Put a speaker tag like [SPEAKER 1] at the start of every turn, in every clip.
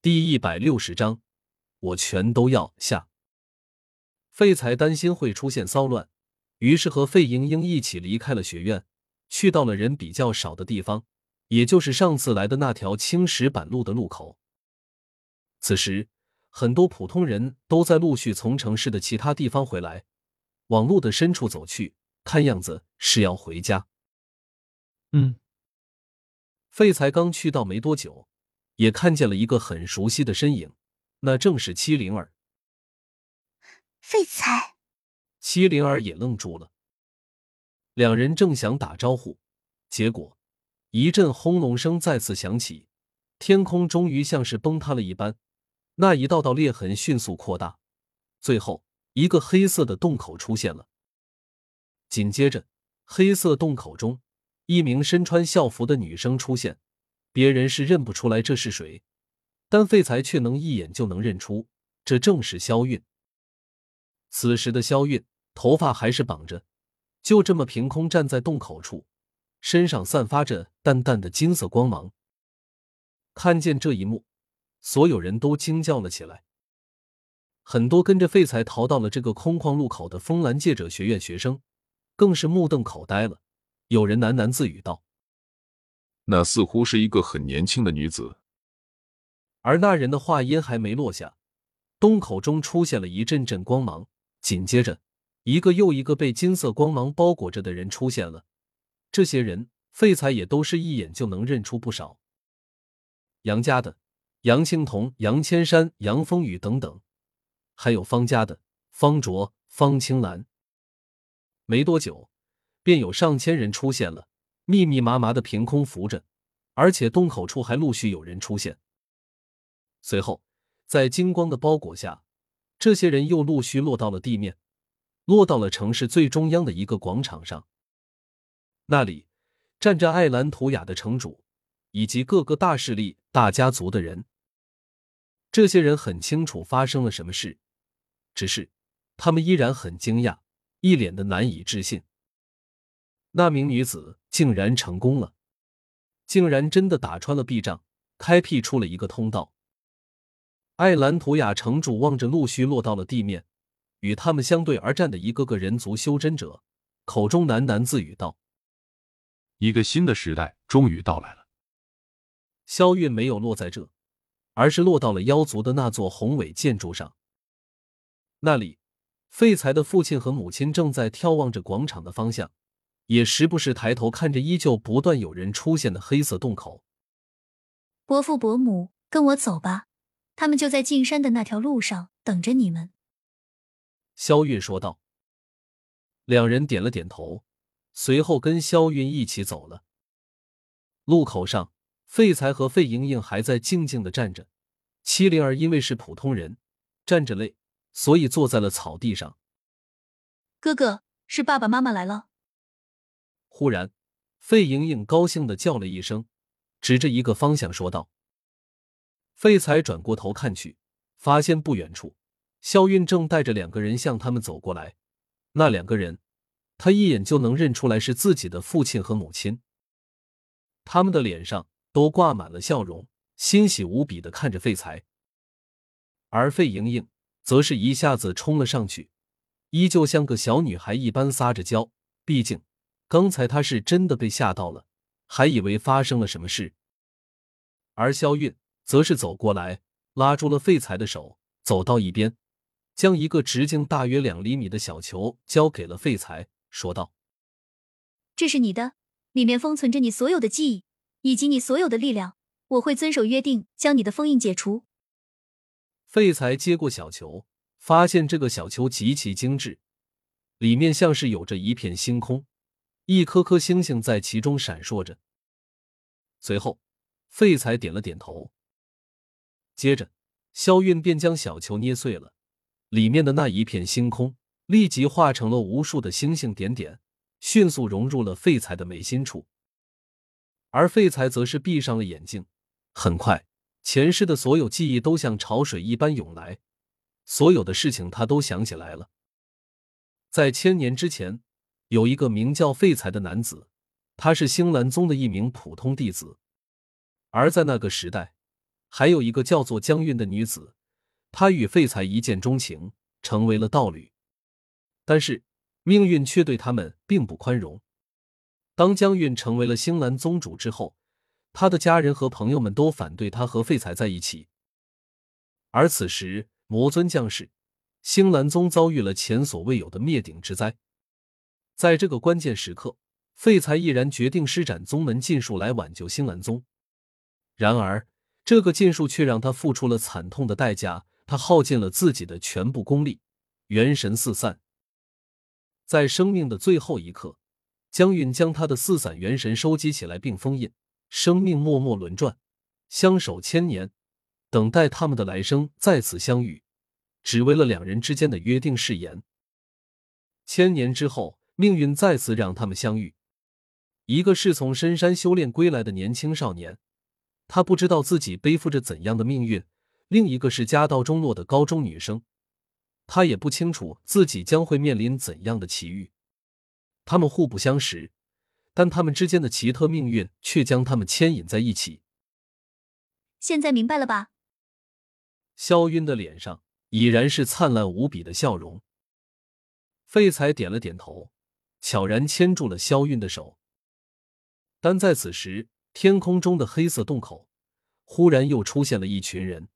[SPEAKER 1] 第一百六十章，我全都要下。废材担心会出现骚乱，于是和费英英一起离开了学院，去到了人比较少的地方，也就是上次来的那条青石板路的路口。此时，很多普通人都在陆续从城市的其他地方回来，往路的深处走去，看样子是要回家。
[SPEAKER 2] 嗯，
[SPEAKER 1] 废材刚去到没多久。也看见了一个很熟悉的身影，那正是七灵儿。
[SPEAKER 3] 废材，
[SPEAKER 1] 七灵儿也愣住了。两人正想打招呼，结果一阵轰隆声再次响起，天空终于像是崩塌了一般，那一道道裂痕迅速扩大，最后一个黑色的洞口出现了。紧接着，黑色洞口中一名身穿校服的女生出现。别人是认不出来这是谁，但废材却能一眼就能认出，这正是萧韵。此时的萧韵头发还是绑着，就这么凭空站在洞口处，身上散发着淡淡的金色光芒。看见这一幕，所有人都惊叫了起来。很多跟着废材逃到了这个空旷路口的枫兰戒者学院学生，更是目瞪口呆了。有人喃喃自语道。
[SPEAKER 4] 那似乎是一个很年轻的女子，
[SPEAKER 1] 而那人的话音还没落下，洞口中出现了一阵阵光芒，紧接着，一个又一个被金色光芒包裹着的人出现了。这些人，废材也都是一眼就能认出不少。杨家的杨青桐、杨千山、杨风雨等等，还有方家的方卓、方青兰。没多久，便有上千人出现了。密密麻麻的凭空浮着，而且洞口处还陆续有人出现。随后，在金光的包裹下，这些人又陆续落到了地面，落到了城市最中央的一个广场上。那里站着艾兰图雅的城主以及各个大势力、大家族的人。这些人很清楚发生了什么事，只是他们依然很惊讶，一脸的难以置信。那名女子竟然成功了，竟然真的打穿了壁障，开辟出了一个通道。艾兰图雅城主望着陆续落到了地面，与他们相对而站的一个个人族修真者，口中喃喃自语道：“
[SPEAKER 4] 一个新的时代终于到来了。”
[SPEAKER 1] 萧韵没有落在这，而是落到了妖族的那座宏伟建筑上。那里，废材的父亲和母亲正在眺望着广场的方向。也时不时抬头看着依旧不断有人出现的黑色洞口。
[SPEAKER 3] 伯父伯母，跟我走吧，他们就在进山的那条路上等着你们。”
[SPEAKER 1] 萧韵说道。两人点了点头，随后跟萧韵一起走了。路口上，费才和费莹莹还在静静的站着。七灵儿因为是普通人，站着累，所以坐在了草地上。
[SPEAKER 3] 哥哥，是爸爸妈妈来了。
[SPEAKER 1] 忽然，费莹莹高兴的叫了一声，指着一个方向说道：“费才转过头看去，发现不远处，肖韵正带着两个人向他们走过来。那两个人，他一眼就能认出来是自己的父亲和母亲。他们的脸上都挂满了笑容，欣喜无比的看着费才。而费莹莹则是一下子冲了上去，依旧像个小女孩一般撒着娇，毕竟……”刚才他是真的被吓到了，还以为发生了什么事。而肖韵则是走过来，拉住了废材的手，走到一边，将一个直径大约两厘米的小球交给了废材，说道：“
[SPEAKER 3] 这是你的，里面封存着你所有的记忆以及你所有的力量。我会遵守约定，将你的封印解除。”
[SPEAKER 1] 废材接过小球，发现这个小球极其精致，里面像是有着一片星空。一颗颗星星在其中闪烁着。随后，废材点了点头。接着，萧韵便将小球捏碎了，里面的那一片星空立即化成了无数的星星点点，迅速融入了废材的眉心处。而废材则是闭上了眼睛。很快，前世的所有记忆都像潮水一般涌来，所有的事情他都想起来了。在千年之前。有一个名叫废材的男子，他是星兰宗的一名普通弟子。而在那个时代，还有一个叫做江韵的女子，她与废材一见钟情，成为了道侣。但是命运却对他们并不宽容。当江韵成为了星兰宗主之后，他的家人和朋友们都反对他和废材在一起。而此时，魔尊降世，星兰宗遭遇了前所未有的灭顶之灾。在这个关键时刻，废材毅然决定施展宗门禁术来挽救星兰宗。然而，这个禁术却让他付出了惨痛的代价。他耗尽了自己的全部功力，元神四散。在生命的最后一刻，江韵将他的四散元神收集起来并封印。生命默默轮转，相守千年，等待他们的来生再次相遇，只为了两人之间的约定誓言。千年之后，命运再次让他们相遇。一个是从深山修炼归来的年轻少年，他不知道自己背负着怎样的命运；另一个是家道中落的高中女生，她也不清楚自己将会面临怎样的奇遇。他们互不相识。但他们之间的奇特命运却将他们牵引在一起。
[SPEAKER 3] 现在明白了吧？
[SPEAKER 1] 肖云的脸上已然是灿烂无比的笑容。废材点了点头，悄然牵住了萧韵的手。但在此时，天空中的黑色洞口忽然又出现了一群人，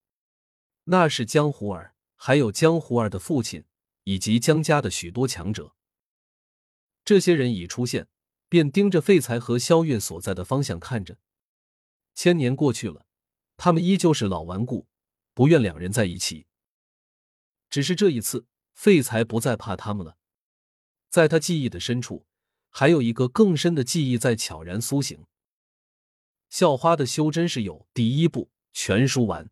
[SPEAKER 1] 那是江湖儿，还有江湖儿的父亲，以及江家的许多强者。这些人已出现。便盯着废材和萧韵所在的方向看着。千年过去了，他们依旧是老顽固，不愿两人在一起。只是这一次，废材不再怕他们了。在他记忆的深处，还有一个更深的记忆在悄然苏醒。校花的修真是有第一部全书完。